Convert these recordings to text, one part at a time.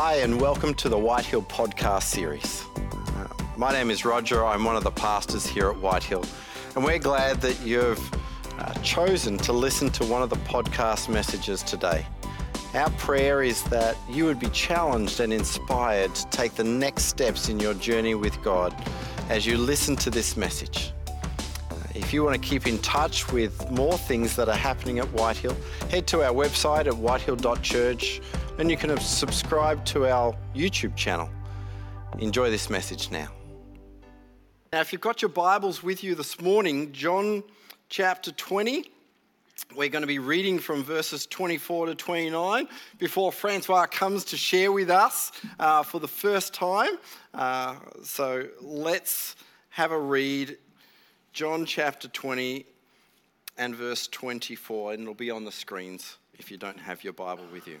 Hi, and welcome to the Whitehill podcast series. Uh, my name is Roger. I'm one of the pastors here at Whitehill, and we're glad that you've uh, chosen to listen to one of the podcast messages today. Our prayer is that you would be challenged and inspired to take the next steps in your journey with God as you listen to this message. Uh, If you want to keep in touch with more things that are happening at Whitehill, head to our website at whitehill.church and you can subscribe to our YouTube channel. Enjoy this message now. Now, if you've got your Bibles with you this morning, John chapter 20, we're going to be reading from verses 24 to 29 before Francois comes to share with us uh, for the first time. Uh, so let's have a read. John chapter 20 and verse 24, and it'll be on the screens if you don't have your Bible with you.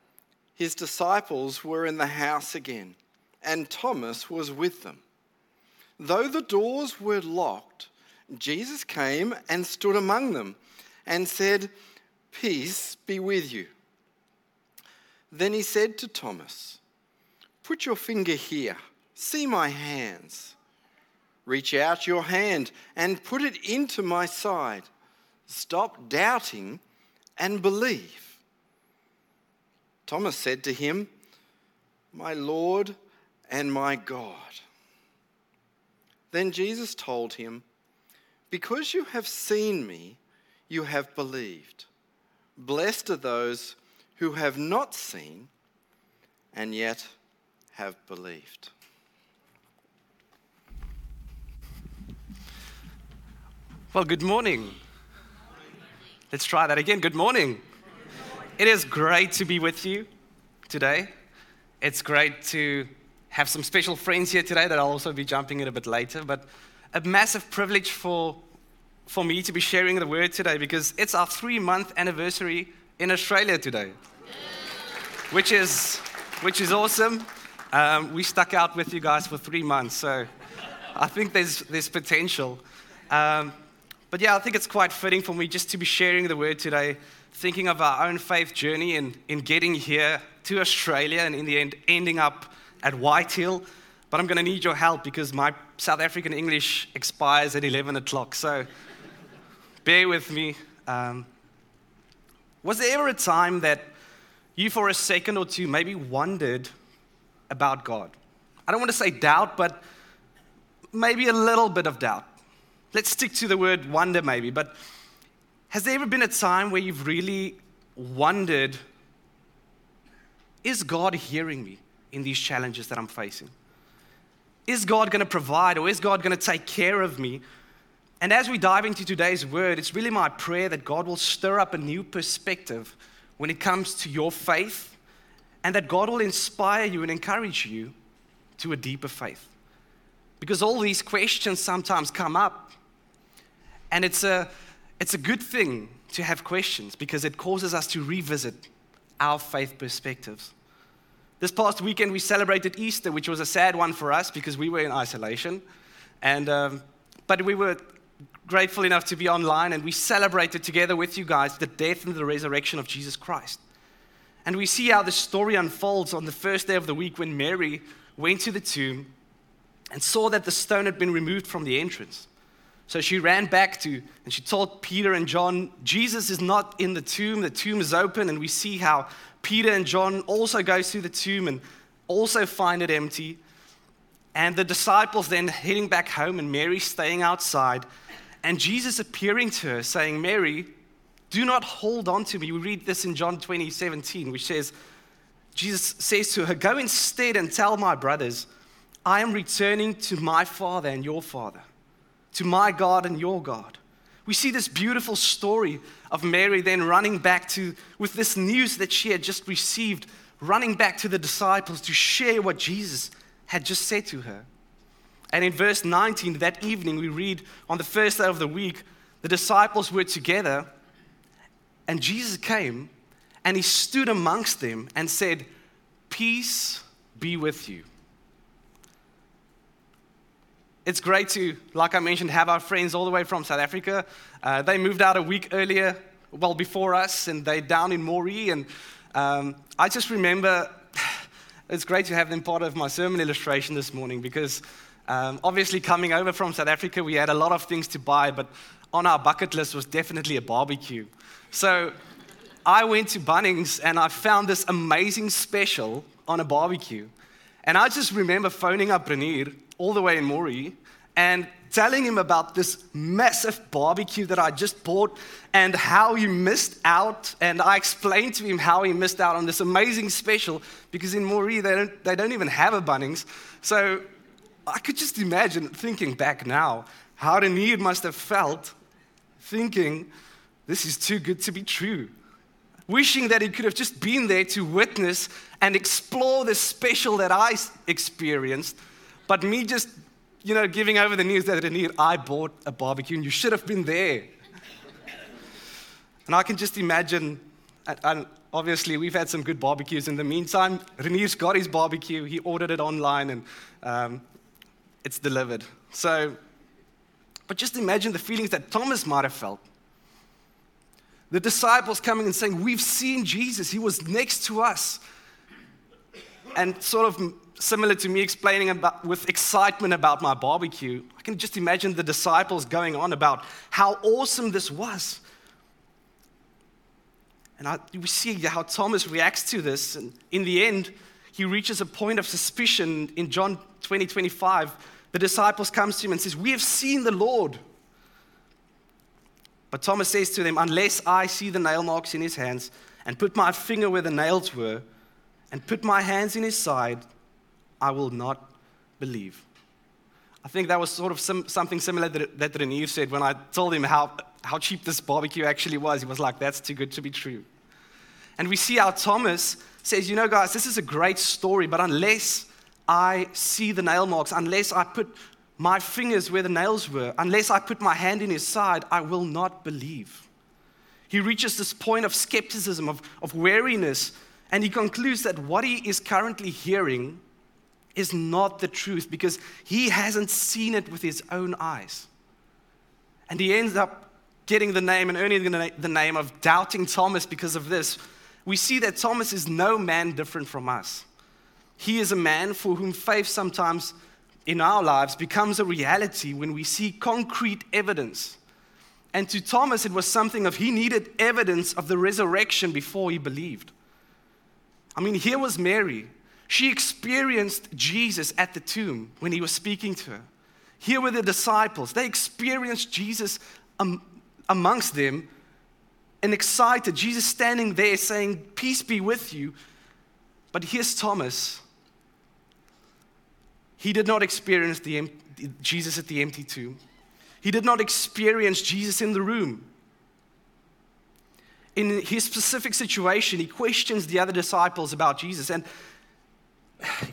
his disciples were in the house again, and Thomas was with them. Though the doors were locked, Jesus came and stood among them and said, Peace be with you. Then he said to Thomas, Put your finger here, see my hands. Reach out your hand and put it into my side. Stop doubting and believe. Thomas said to him, My Lord and my God. Then Jesus told him, Because you have seen me, you have believed. Blessed are those who have not seen and yet have believed. Well, good morning. Let's try that again. Good morning. It is great to be with you today. It's great to have some special friends here today that I'll also be jumping in a bit later. But a massive privilege for, for me to be sharing the word today because it's our three month anniversary in Australia today, which is, which is awesome. Um, we stuck out with you guys for three months, so I think there's, there's potential. Um, but yeah, I think it's quite fitting for me just to be sharing the word today, thinking of our own faith journey in, in getting here to Australia and in the end ending up at Whitehill. But I'm going to need your help because my South African English expires at 11 o'clock. So bear with me. Um, was there ever a time that you, for a second or two, maybe wondered about God? I don't want to say doubt, but maybe a little bit of doubt. Let's stick to the word wonder, maybe. But has there ever been a time where you've really wondered, is God hearing me in these challenges that I'm facing? Is God going to provide or is God going to take care of me? And as we dive into today's word, it's really my prayer that God will stir up a new perspective when it comes to your faith and that God will inspire you and encourage you to a deeper faith. Because all these questions sometimes come up and it's a, it's a good thing to have questions because it causes us to revisit our faith perspectives. This past weekend, we celebrated Easter, which was a sad one for us because we were in isolation. And, um, but we were grateful enough to be online and we celebrated together with you guys the death and the resurrection of Jesus Christ. And we see how the story unfolds on the first day of the week when Mary went to the tomb and saw that the stone had been removed from the entrance. So she ran back to, and she told Peter and John, Jesus is not in the tomb, the tomb is open. And we see how Peter and John also go to the tomb and also find it empty. And the disciples then heading back home, and Mary staying outside, and Jesus appearing to her, saying, Mary, do not hold on to me. We read this in John 20, 17, which says, Jesus says to her, Go instead and tell my brothers, I am returning to my Father and your Father to my God and your God. We see this beautiful story of Mary then running back to, with this news that she had just received, running back to the disciples to share what Jesus had just said to her. And in verse 19, that evening, we read on the first day of the week, the disciples were together, and Jesus came and he stood amongst them and said, Peace be with you. It's great to, like I mentioned, have our friends all the way from South Africa. Uh, they moved out a week earlier, well, before us, and they're down in Moree. And um, I just remember it's great to have them part of my sermon illustration this morning because um, obviously, coming over from South Africa, we had a lot of things to buy, but on our bucket list was definitely a barbecue. So I went to Bunnings and I found this amazing special on a barbecue. And I just remember phoning up Renier all the way in Moree and telling him about this massive barbecue that I just bought and how he missed out. And I explained to him how he missed out on this amazing special because in Moree they don't, they don't even have a Bunnings. So I could just imagine thinking back now how Renier must have felt thinking, this is too good to be true. Wishing that he could have just been there to witness and explore the special that I experienced, but me just, you know, giving over the news that Renier, I bought a barbecue and you should have been there. and I can just imagine, and obviously we've had some good barbecues in the meantime. Renier's got his barbecue, he ordered it online and um, it's delivered. So, but just imagine the feelings that Thomas might have felt. The disciples coming and saying, We've seen Jesus, he was next to us. And sort of similar to me explaining about, with excitement about my barbecue, I can just imagine the disciples going on about how awesome this was. And I, we see how Thomas reacts to this. And in the end, he reaches a point of suspicion in John 20, 25 the disciples comes to him and says, We have seen the Lord. But Thomas says to them, Unless I see the nail marks in his hands, and put my finger where the nails were, and put my hands in his side, I will not believe. I think that was sort of some, something similar that, that Renier said when I told him how, how cheap this barbecue actually was. He was like, That's too good to be true. And we see how Thomas says, You know, guys, this is a great story, but unless I see the nail marks, unless I put my fingers where the nails were, unless I put my hand in his side, I will not believe. He reaches this point of skepticism, of, of wariness, and he concludes that what he is currently hearing is not the truth because he hasn't seen it with his own eyes. And he ends up getting the name and earning the name of Doubting Thomas because of this. We see that Thomas is no man different from us. He is a man for whom faith sometimes in our lives becomes a reality when we see concrete evidence. And to Thomas, it was something of he needed evidence of the resurrection before he believed. I mean, here was Mary. She experienced Jesus at the tomb when he was speaking to her. Here were the disciples. They experienced Jesus amongst them and excited. Jesus standing there saying, Peace be with you. But here's Thomas he did not experience the, Jesus at the empty tomb. He did not experience Jesus in the room. In his specific situation, he questions the other disciples about Jesus and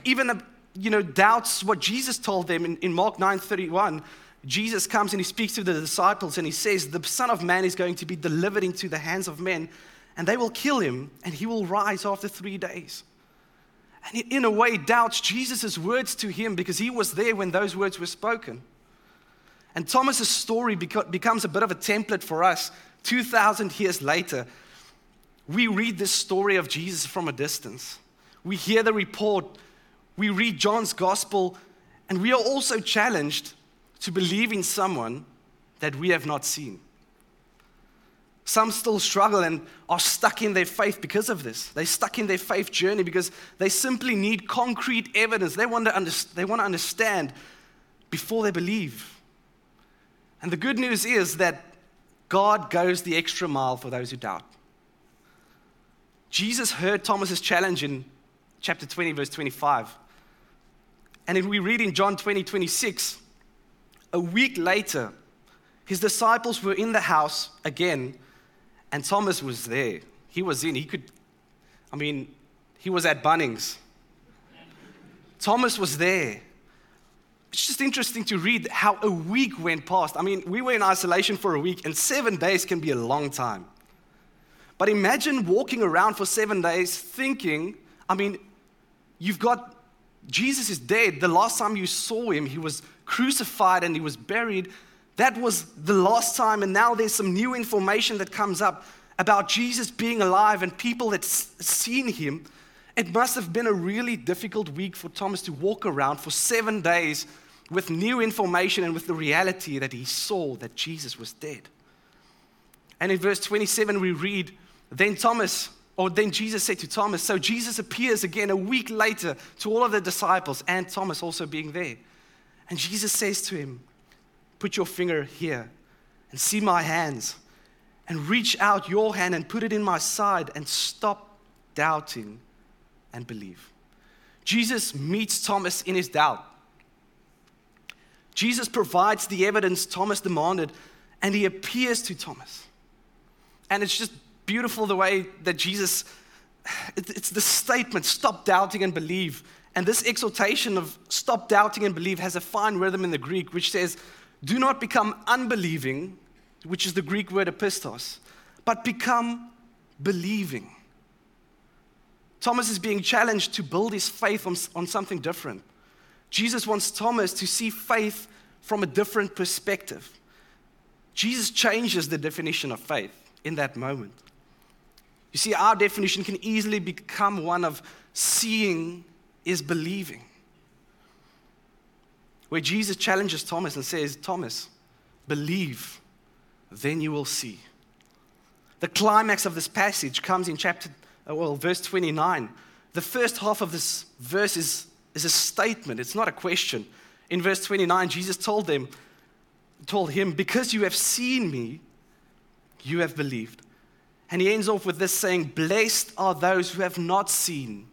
even uh, you know, doubts what Jesus told them in, in Mark 9:31. Jesus comes and he speaks to the disciples and he says, The Son of Man is going to be delivered into the hands of men, and they will kill him, and he will rise after three days. And in a way, doubts Jesus' words to him because he was there when those words were spoken. And Thomas's story becomes a bit of a template for us 2,000 years later. We read this story of Jesus from a distance. We hear the report, we read John's gospel, and we are also challenged to believe in someone that we have not seen. Some still struggle and are stuck in their faith because of this. They're stuck in their faith journey because they simply need concrete evidence. They want to, under, they want to understand before they believe. And the good news is that God goes the extra mile for those who doubt. Jesus heard Thomas's challenge in chapter 20, verse 25. And if we read in John 20, 26, a week later, his disciples were in the house again and Thomas was there. He was in. He could, I mean, he was at Bunnings. Thomas was there. It's just interesting to read how a week went past. I mean, we were in isolation for a week, and seven days can be a long time. But imagine walking around for seven days thinking, I mean, you've got Jesus is dead. The last time you saw him, he was crucified and he was buried. That was the last time, and now there's some new information that comes up about Jesus being alive and people that seen him. It must have been a really difficult week for Thomas to walk around for seven days with new information and with the reality that he saw that Jesus was dead. And in verse 27, we read, Then Thomas, or then Jesus said to Thomas, so Jesus appears again a week later to all of the disciples and Thomas also being there. And Jesus says to him, Put your finger here and see my hands, and reach out your hand and put it in my side, and stop doubting and believe. Jesus meets Thomas in his doubt. Jesus provides the evidence Thomas demanded, and he appears to Thomas. And it's just beautiful the way that Jesus, it's the statement, stop doubting and believe. And this exhortation of stop doubting and believe has a fine rhythm in the Greek, which says, do not become unbelieving, which is the Greek word apistos, but become believing. Thomas is being challenged to build his faith on, on something different. Jesus wants Thomas to see faith from a different perspective. Jesus changes the definition of faith in that moment. You see, our definition can easily become one of seeing is believing. Where Jesus challenges Thomas and says, Thomas, believe, then you will see. The climax of this passage comes in chapter uh, well, verse 29. The first half of this verse is, is a statement, it's not a question. In verse 29, Jesus told them, told him, Because you have seen me, you have believed. And he ends off with this saying, Blessed are those who have not seen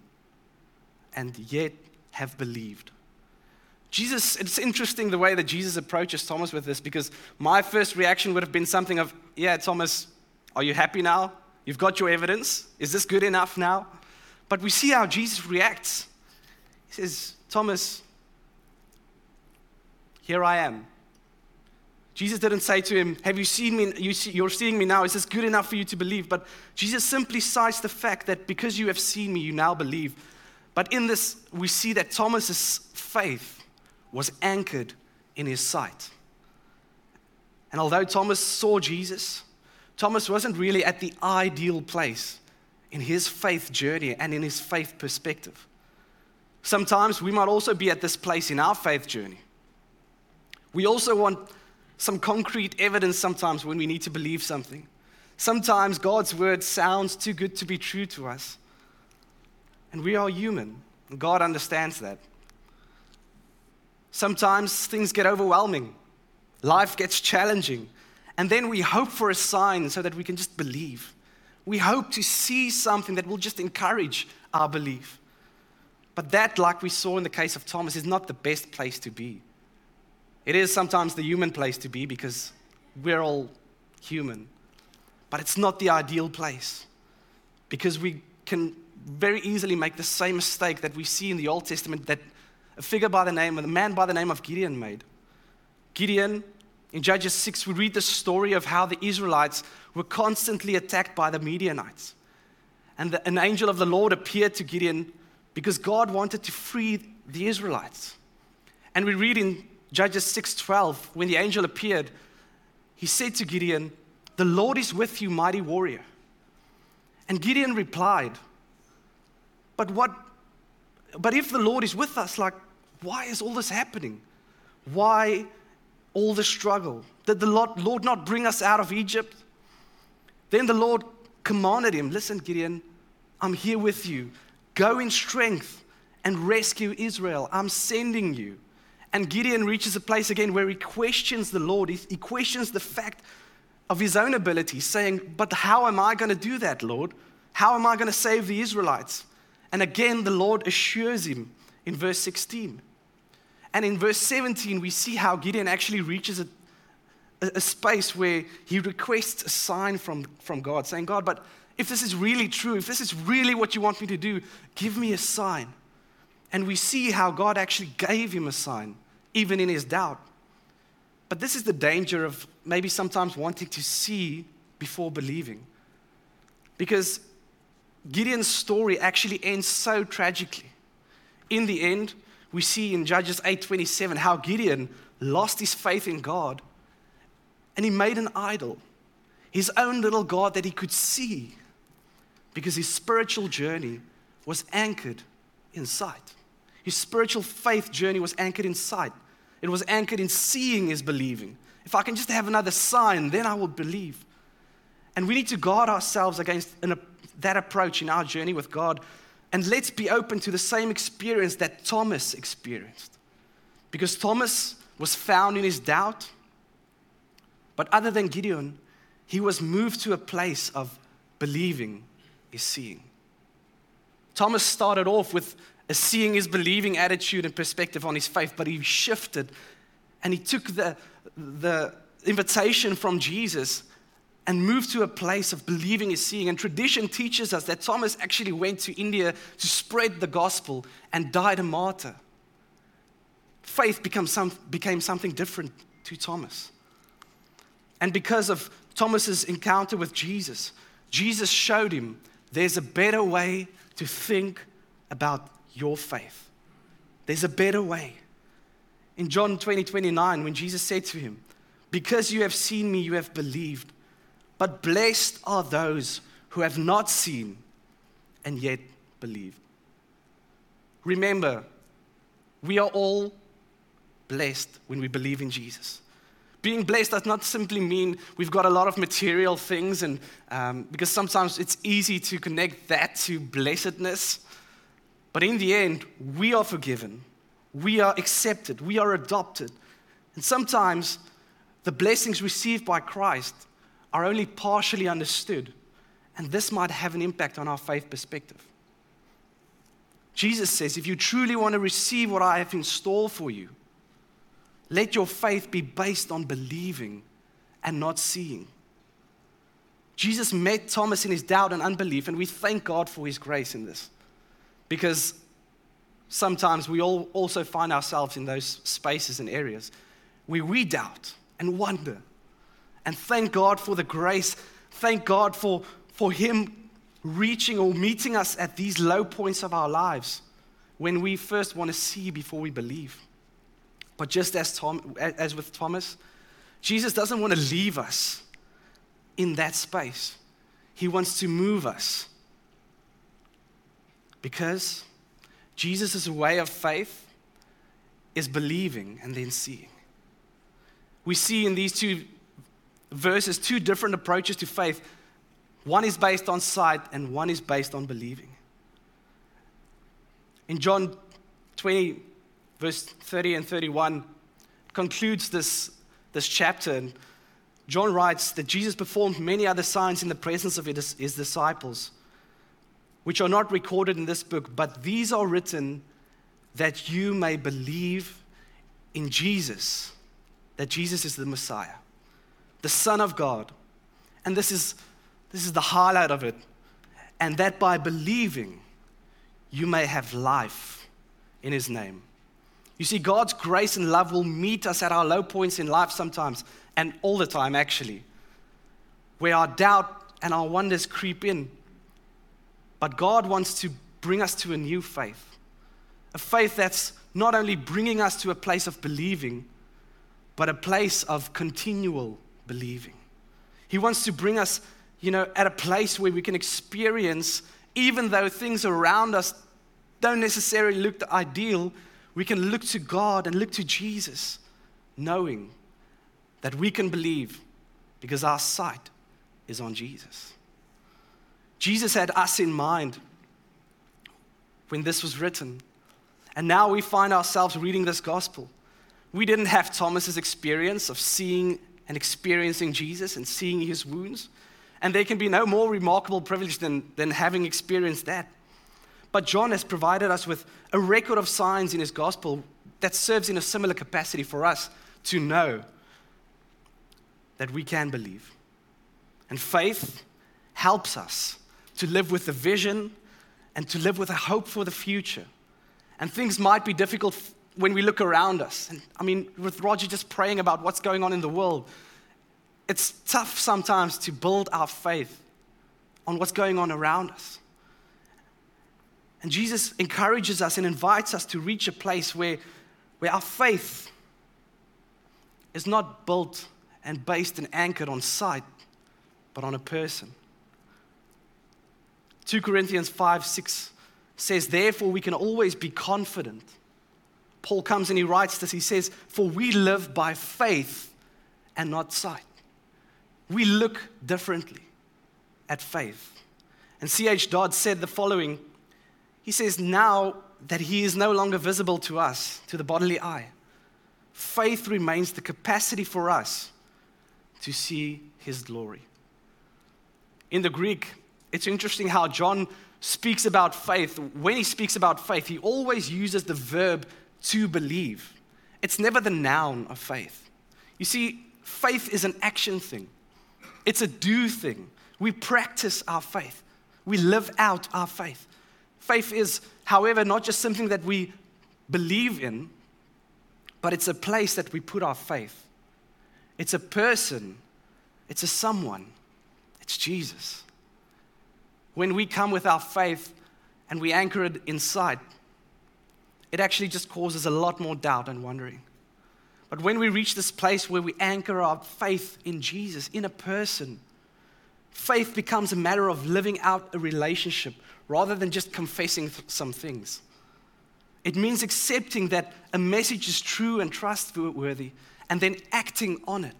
and yet have believed. Jesus, it's interesting the way that Jesus approaches Thomas with this because my first reaction would have been something of, Yeah, Thomas, are you happy now? You've got your evidence. Is this good enough now? But we see how Jesus reacts. He says, Thomas, here I am. Jesus didn't say to him, Have you seen me? You you're seeing me now. Is this good enough for you to believe? But Jesus simply cites the fact that because you have seen me, you now believe. But in this, we see that Thomas's faith was anchored in his sight. And although Thomas saw Jesus, Thomas wasn't really at the ideal place in his faith journey and in his faith perspective. Sometimes we might also be at this place in our faith journey. We also want some concrete evidence sometimes when we need to believe something. Sometimes God's word sounds too good to be true to us. And we are human, and God understands that. Sometimes things get overwhelming, life gets challenging, and then we hope for a sign so that we can just believe. We hope to see something that will just encourage our belief. But that, like we saw in the case of Thomas, is not the best place to be. It is sometimes the human place to be because we're all human. But it's not the ideal place because we can very easily make the same mistake that we see in the Old Testament that a figure by the name, a man by the name of Gideon made. Gideon in Judges 6, we read the story of how the Israelites were constantly attacked by the Midianites. And the, an angel of the Lord appeared to Gideon because God wanted to free the Israelites. And we read in Judges 6:12 when the angel appeared, he said to Gideon, "The Lord is with you, mighty warrior." And Gideon replied, "But what but if the Lord is with us, like why is all this happening? Why all the struggle? Did the Lord not bring us out of Egypt? Then the Lord commanded him Listen, Gideon, I'm here with you. Go in strength and rescue Israel. I'm sending you. And Gideon reaches a place again where he questions the Lord. He, he questions the fact of his own ability, saying, But how am I going to do that, Lord? How am I going to save the Israelites? And again, the Lord assures him in verse 16 and in verse 17, we see how Gideon actually reaches a, a space where he requests a sign from, from God, saying, God, but If this is really true, if this is really what you want me to do, give me a sign. And we see how God actually gave him a sign, even in his doubt. But this is the danger of maybe sometimes wanting to see before believing. Because Gideon's story actually ends so tragically. In the end, we see in Judges 8:27 how Gideon lost his faith in God and he made an idol, his own little God that he could see because his spiritual journey was anchored in sight. His spiritual faith journey was anchored in sight. It was anchored in seeing is believing. If I can just have another sign, then I will believe. And we need to guard ourselves against an, that approach in our journey with God. And let's be open to the same experience that Thomas experienced. Because Thomas was found in his doubt. But other than Gideon, he was moved to a place of believing is seeing. Thomas started off with a seeing is believing attitude and perspective on his faith, but he shifted and he took the, the invitation from Jesus and moved to a place of believing is seeing. And tradition teaches us that Thomas actually went to India to spread the gospel and died a martyr. Faith became, some, became something different to Thomas. And because of Thomas's encounter with Jesus, Jesus showed him there's a better way to think about your faith. There's a better way. In John 20, 29, when Jesus said to him, Because you have seen me, you have believed. But blessed are those who have not seen and yet believe. Remember, we are all blessed when we believe in Jesus. Being blessed does not simply mean we've got a lot of material things, and um, because sometimes it's easy to connect that to blessedness. But in the end, we are forgiven, we are accepted, we are adopted. And sometimes the blessings received by Christ are only partially understood, and this might have an impact on our faith perspective. Jesus says, if you truly want to receive what I have in store for you, let your faith be based on believing and not seeing. Jesus met Thomas in his doubt and unbelief, and we thank God for his grace in this. Because sometimes we all also find ourselves in those spaces and areas where we doubt and wonder. And thank God for the grace. Thank God for, for Him reaching or meeting us at these low points of our lives when we first want to see before we believe. But just as, Tom, as with Thomas, Jesus doesn't want to leave us in that space. He wants to move us because Jesus' way of faith is believing and then seeing. We see in these two verses two different approaches to faith. One is based on sight, and one is based on believing. In John 20, verse 30 and 31, concludes this, this chapter. And John writes that Jesus performed many other signs in the presence of his, his disciples which are not recorded in this book, but these are written that you may believe in Jesus, that Jesus is the Messiah, the Son of God. And this is, this is the highlight of it. And that by believing, you may have life in His name. You see, God's grace and love will meet us at our low points in life sometimes, and all the time, actually, where our doubt and our wonders creep in. But God wants to bring us to a new faith, a faith that's not only bringing us to a place of believing, but a place of continual believing. He wants to bring us, you know, at a place where we can experience, even though things around us don't necessarily look the ideal, we can look to God and look to Jesus, knowing that we can believe because our sight is on Jesus. Jesus had us in mind when this was written. And now we find ourselves reading this gospel. We didn't have Thomas's experience of seeing and experiencing Jesus and seeing his wounds. And there can be no more remarkable privilege than, than having experienced that. But John has provided us with a record of signs in his gospel that serves in a similar capacity for us to know that we can believe. And faith helps us to live with a vision, and to live with a hope for the future. And things might be difficult when we look around us. And I mean, with Roger just praying about what's going on in the world, it's tough sometimes to build our faith on what's going on around us. And Jesus encourages us and invites us to reach a place where, where our faith is not built and based and anchored on sight, but on a person. 2 Corinthians 5 6 says, Therefore, we can always be confident. Paul comes and he writes this. He says, For we live by faith and not sight. We look differently at faith. And C.H. Dodd said the following He says, Now that he is no longer visible to us, to the bodily eye, faith remains the capacity for us to see his glory. In the Greek, it's interesting how John speaks about faith. When he speaks about faith, he always uses the verb to believe. It's never the noun of faith. You see, faith is an action thing, it's a do thing. We practice our faith, we live out our faith. Faith is, however, not just something that we believe in, but it's a place that we put our faith. It's a person, it's a someone, it's Jesus. When we come with our faith and we anchor it inside, it actually just causes a lot more doubt and wondering. But when we reach this place where we anchor our faith in Jesus, in a person, faith becomes a matter of living out a relationship rather than just confessing th- some things. It means accepting that a message is true and trustworthy and then acting on it.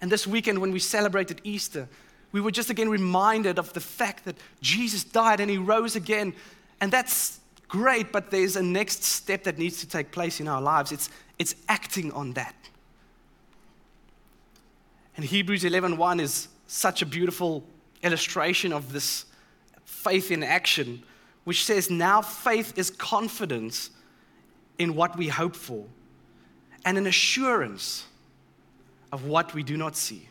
And this weekend, when we celebrated Easter, we were just again reminded of the fact that Jesus died and he rose again. And that's great, but there's a next step that needs to take place in our lives. It's, it's acting on that. And Hebrews 11:1 is such a beautiful illustration of this faith in action, which says, Now faith is confidence in what we hope for and an assurance of what we do not see.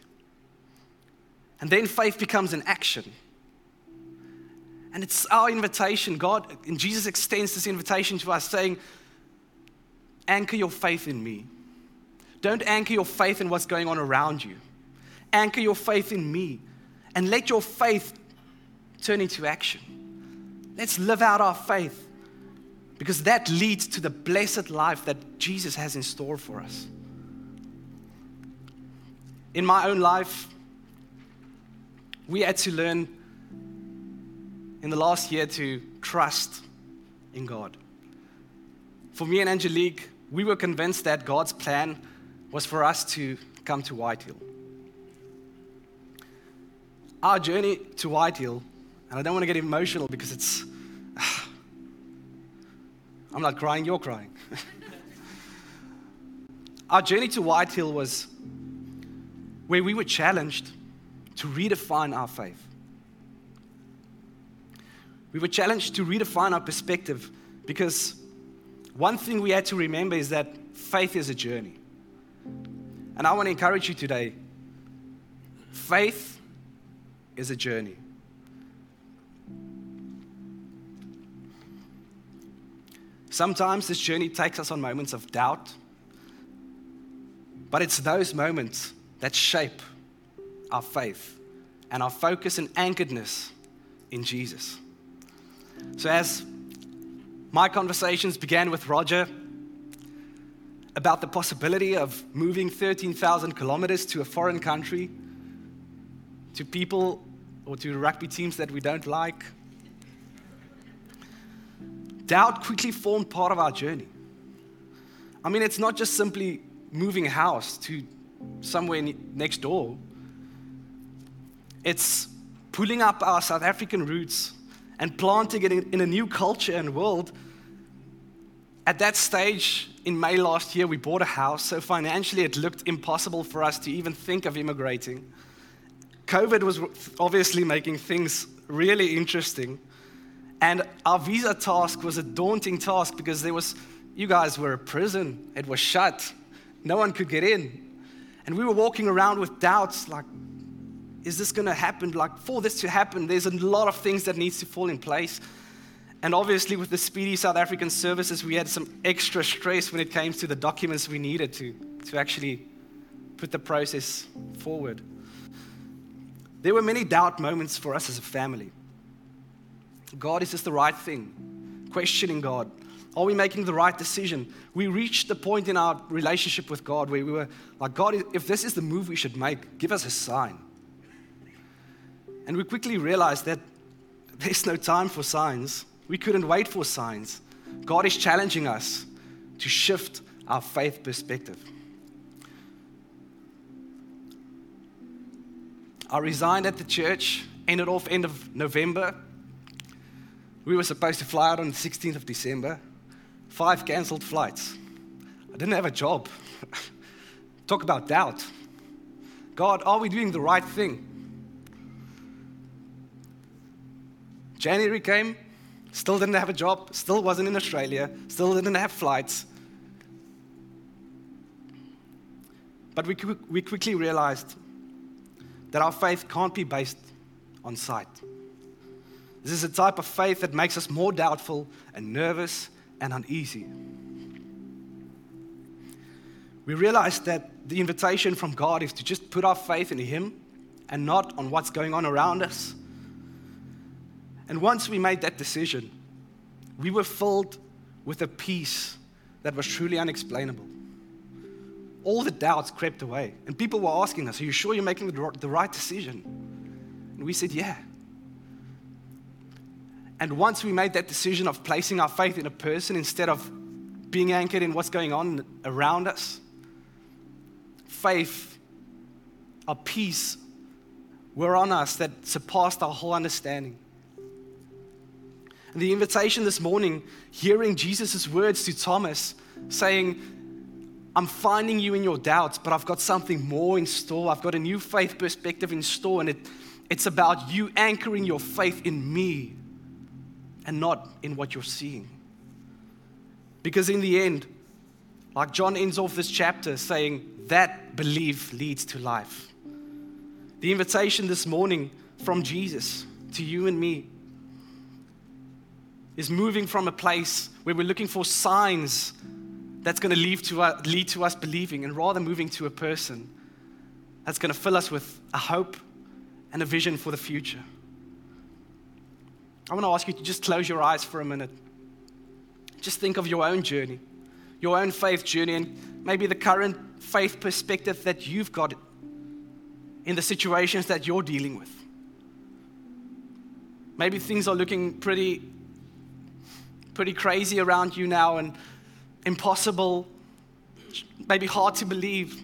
And then faith becomes an action. And it's our invitation. God, and Jesus extends this invitation to us, saying, Anchor your faith in me. Don't anchor your faith in what's going on around you. Anchor your faith in me. And let your faith turn into action. Let's live out our faith because that leads to the blessed life that Jesus has in store for us. In my own life, we had to learn in the last year to trust in God. For me and Angelique, we were convinced that God's plan was for us to come to Whitehill. Our journey to Whitehill, and I don't want to get emotional because it's. I'm not crying, you're crying. Our journey to Whitehill was where we were challenged to redefine our faith. We were challenged to redefine our perspective because one thing we had to remember is that faith is a journey. And I want to encourage you today faith is a journey. Sometimes this journey takes us on moments of doubt, but it's those moments that shape our faith and our focus and anchoredness in Jesus. So, as my conversations began with Roger about the possibility of moving 13,000 kilometers to a foreign country, to people or to rugby teams that we don't like, doubt quickly formed part of our journey. I mean, it's not just simply moving a house to somewhere next door. It's pulling up our South African roots and planting it in a new culture and world. At that stage, in May last year, we bought a house, so financially it looked impossible for us to even think of immigrating. COVID was obviously making things really interesting. And our visa task was a daunting task because there was, you guys were a prison, it was shut, no one could get in. And we were walking around with doubts like, is this going to happen? Like, for this to happen, there's a lot of things that needs to fall in place. And obviously, with the speedy South African services, we had some extra stress when it came to the documents we needed to, to actually put the process forward. There were many doubt moments for us as a family. God, is this the right thing? Questioning God. Are we making the right decision? We reached the point in our relationship with God where we were like, God, if this is the move we should make, give us a sign. And we quickly realized that there's no time for signs. We couldn't wait for signs. God is challenging us to shift our faith perspective. I resigned at the church, ended off end of November. We were supposed to fly out on the 16th of December. Five cancelled flights. I didn't have a job. Talk about doubt. God, are we doing the right thing? January came, still didn't have a job, still wasn't in Australia, still didn't have flights. But we, we quickly realized that our faith can't be based on sight. This is a type of faith that makes us more doubtful and nervous and uneasy. We realize that the invitation from God is to just put our faith in Him and not on what's going on around us. And once we made that decision, we were filled with a peace that was truly unexplainable all the doubts crept away. And people were asking us, Are you sure you're making the right decision? And we said, Yeah. And once we made that decision of placing our faith in a person instead of being anchored in what's going on around us, faith, a peace were on us that surpassed our whole understanding. And the invitation this morning, hearing Jesus' words to Thomas, saying, I'm finding you in your doubts, but I've got something more in store. I've got a new faith perspective in store, and it, it's about you anchoring your faith in me and not in what you're seeing. Because in the end, like John ends off this chapter saying, that belief leads to life. The invitation this morning from Jesus to you and me is moving from a place where we're looking for signs that's going to lead to, us, lead to us believing and rather moving to a person that's going to fill us with a hope and a vision for the future. I want to ask you to just close your eyes for a minute. Just think of your own journey, your own faith journey, and maybe the current faith perspective that you've got in the situations that you're dealing with. Maybe things are looking pretty, pretty crazy around you now, and impossible, maybe hard to believe.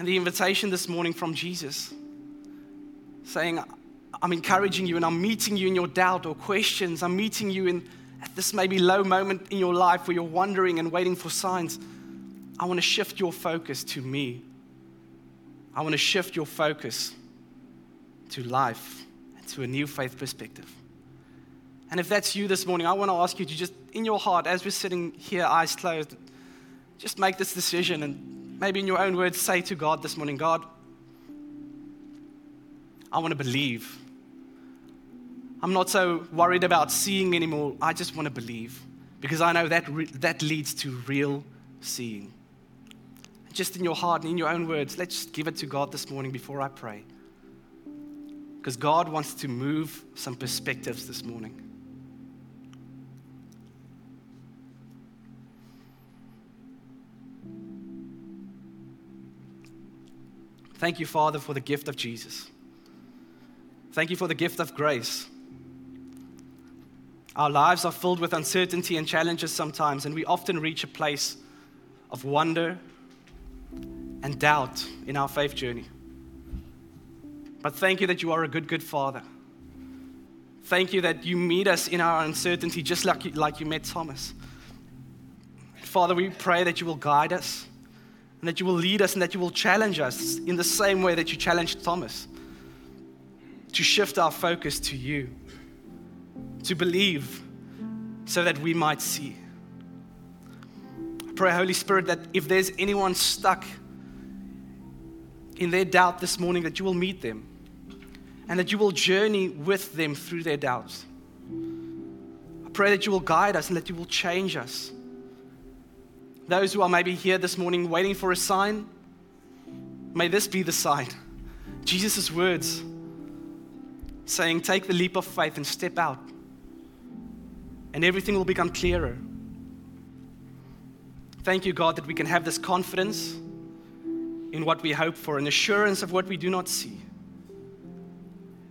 And the invitation this morning from Jesus saying, I'm encouraging you and I'm meeting you in your doubt or questions. I'm meeting you in at this maybe low moment in your life where you're wondering and waiting for signs. I want to shift your focus to me. I want to shift your focus to life and to a new faith perspective. And if that's you this morning, I want to ask you to just, in your heart, as we're sitting here, eyes closed, just make this decision and maybe in your own words say to God this morning, God, I want to believe. I'm not so worried about seeing anymore. I just want to believe because I know that, re- that leads to real seeing. Just in your heart and in your own words, let's give it to God this morning before I pray. Because God wants to move some perspectives this morning. Thank you, Father, for the gift of Jesus. Thank you for the gift of grace. Our lives are filled with uncertainty and challenges sometimes, and we often reach a place of wonder and doubt in our faith journey. But thank you that you are a good, good Father. Thank you that you meet us in our uncertainty just like you, like you met Thomas. Father, we pray that you will guide us and that you will lead us and that you will challenge us in the same way that you challenged Thomas to shift our focus to you, to believe so that we might see. I pray, Holy Spirit, that if there's anyone stuck in their doubt this morning, that you will meet them and that you will journey with them through their doubts. I pray that you will guide us and that you will change us. Those who are maybe here this morning waiting for a sign, may this be the sign. Jesus' words saying, Take the leap of faith and step out, and everything will become clearer. Thank you, God, that we can have this confidence in what we hope for, an assurance of what we do not see,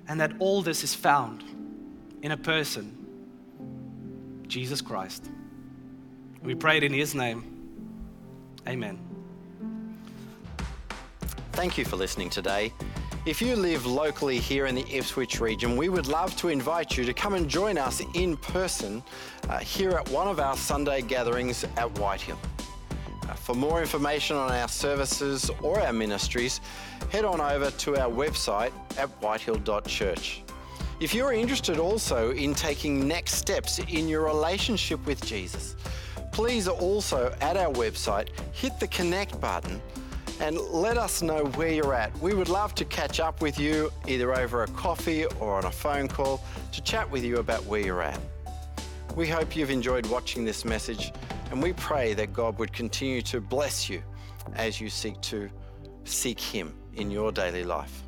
and that all this is found in a person, Jesus Christ. We pray it in His name. Amen. Thank you for listening today. If you live locally here in the Ipswich region, we would love to invite you to come and join us in person uh, here at one of our Sunday gatherings at Whitehill. Uh, for more information on our services or our ministries, head on over to our website at whitehill.church. If you're interested also in taking next steps in your relationship with Jesus, please also at our website hit the connect button and let us know where you're at. We would love to catch up with you either over a coffee or on a phone call to chat with you about where you're at. We hope you've enjoyed watching this message and we pray that God would continue to bless you as you seek to seek Him in your daily life.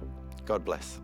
God bless.